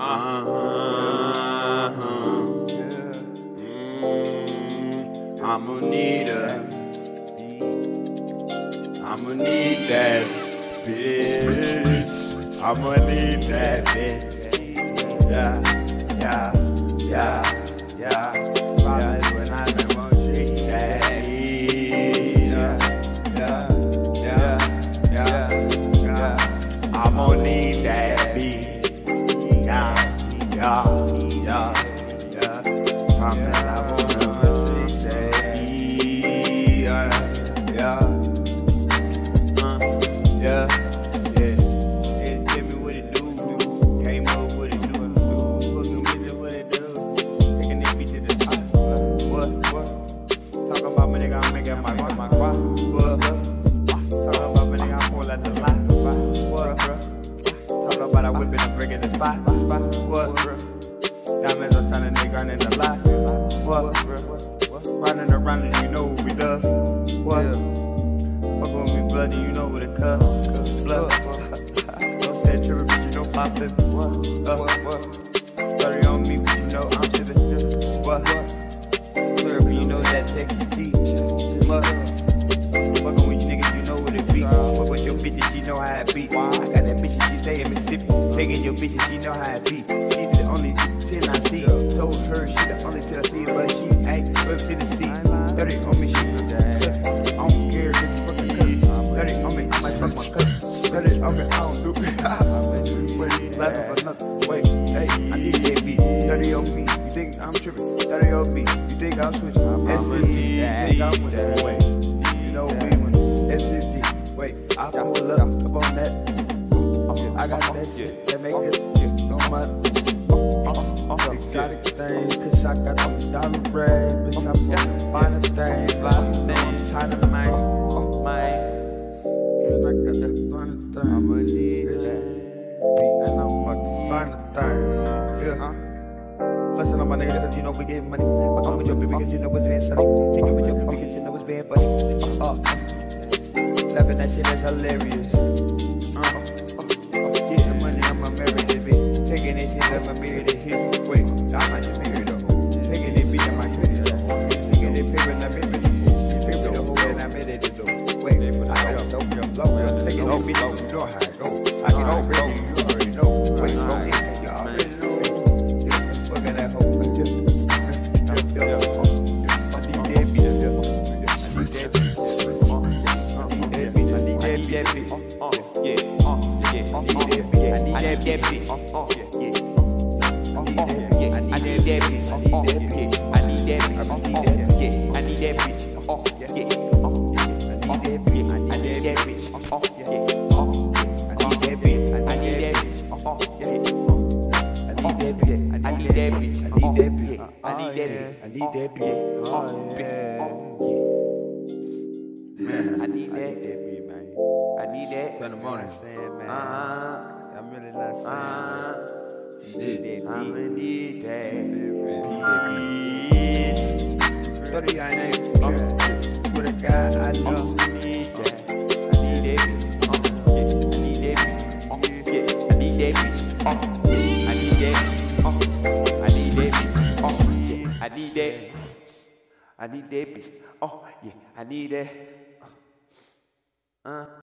Uh-huh. Mm, I'ma need her. I'ma need that bitch. I'ma need that bitch. Yeah, yeah, yeah, yeah. Making my my my squad. What, what? Talk about me, nigga, I'm full at the lot. What, bruh? Talk about I whipping and breaking the spot. What, bruh? Diamonds are shining, they grinding a lot. What, bruh? Running around and you know what we does. What? Fuck with me, bloody, you know what it cut. Blood. Don't say true, but you know five fifty. What? Uh, what? She stay in Mississippi. Taking your bitches, she know how it be. She the only 10 I see. Told her she the only 10 I see, but she ain't to the 30 on me, she I don't care if you fucking cut. 30 on me, I might fuck my cut. 30 on me, I don't do Wait, laughing for nothing. Wait, hey, I need that beat. 30 on me, you think I'm tripping? 30 on me, you think I'm switching? SMG, think I'm with that? Wait, you know me when SMG. Wait, I pull up, up on that. I got that shit that make it no oh, exotic things, cause I got them diamond red. Bitch, I'm finer things, finer things. China, man, man. And I got that finer thing. I'ma need that. And I'm about to sign the thing. Yeah, huh? Flexing on my nigga cause you know we getting money. Fuck with your baby cause you know it's being sunny. Take it with your baby cause you know it's being funny. Uh, uh. Laughing that shit is hilarious. I need that beat, I need that. Uh, uh, uh, uh, I need that beat, I need that beat. I need that beat, I need that. Yeah, I need that. Uh, uh, yeah, I need that beat, I need that. Uh, uh, I need that beat, I need that beat. Uh, I need that beat, I need that beat. I need that beat, I need. I need that beat. Oh, yeah. Man, I need that. beat, man. I need that. In the morning. Saying, man. Uh-huh. I'm really not saying Uh-huh. Shit. I'ma need that bitch. 30 I ain't uh, with a guy I know. Need that. I need that bitch. Uh, yeah, I need that bitch. Uh, yeah, I need that bitch. Uh, I need that. Uh, I need that bitch. Uh, yeah, I need that. I need that bitch. Oh, yeah, I need that. Uh. uh.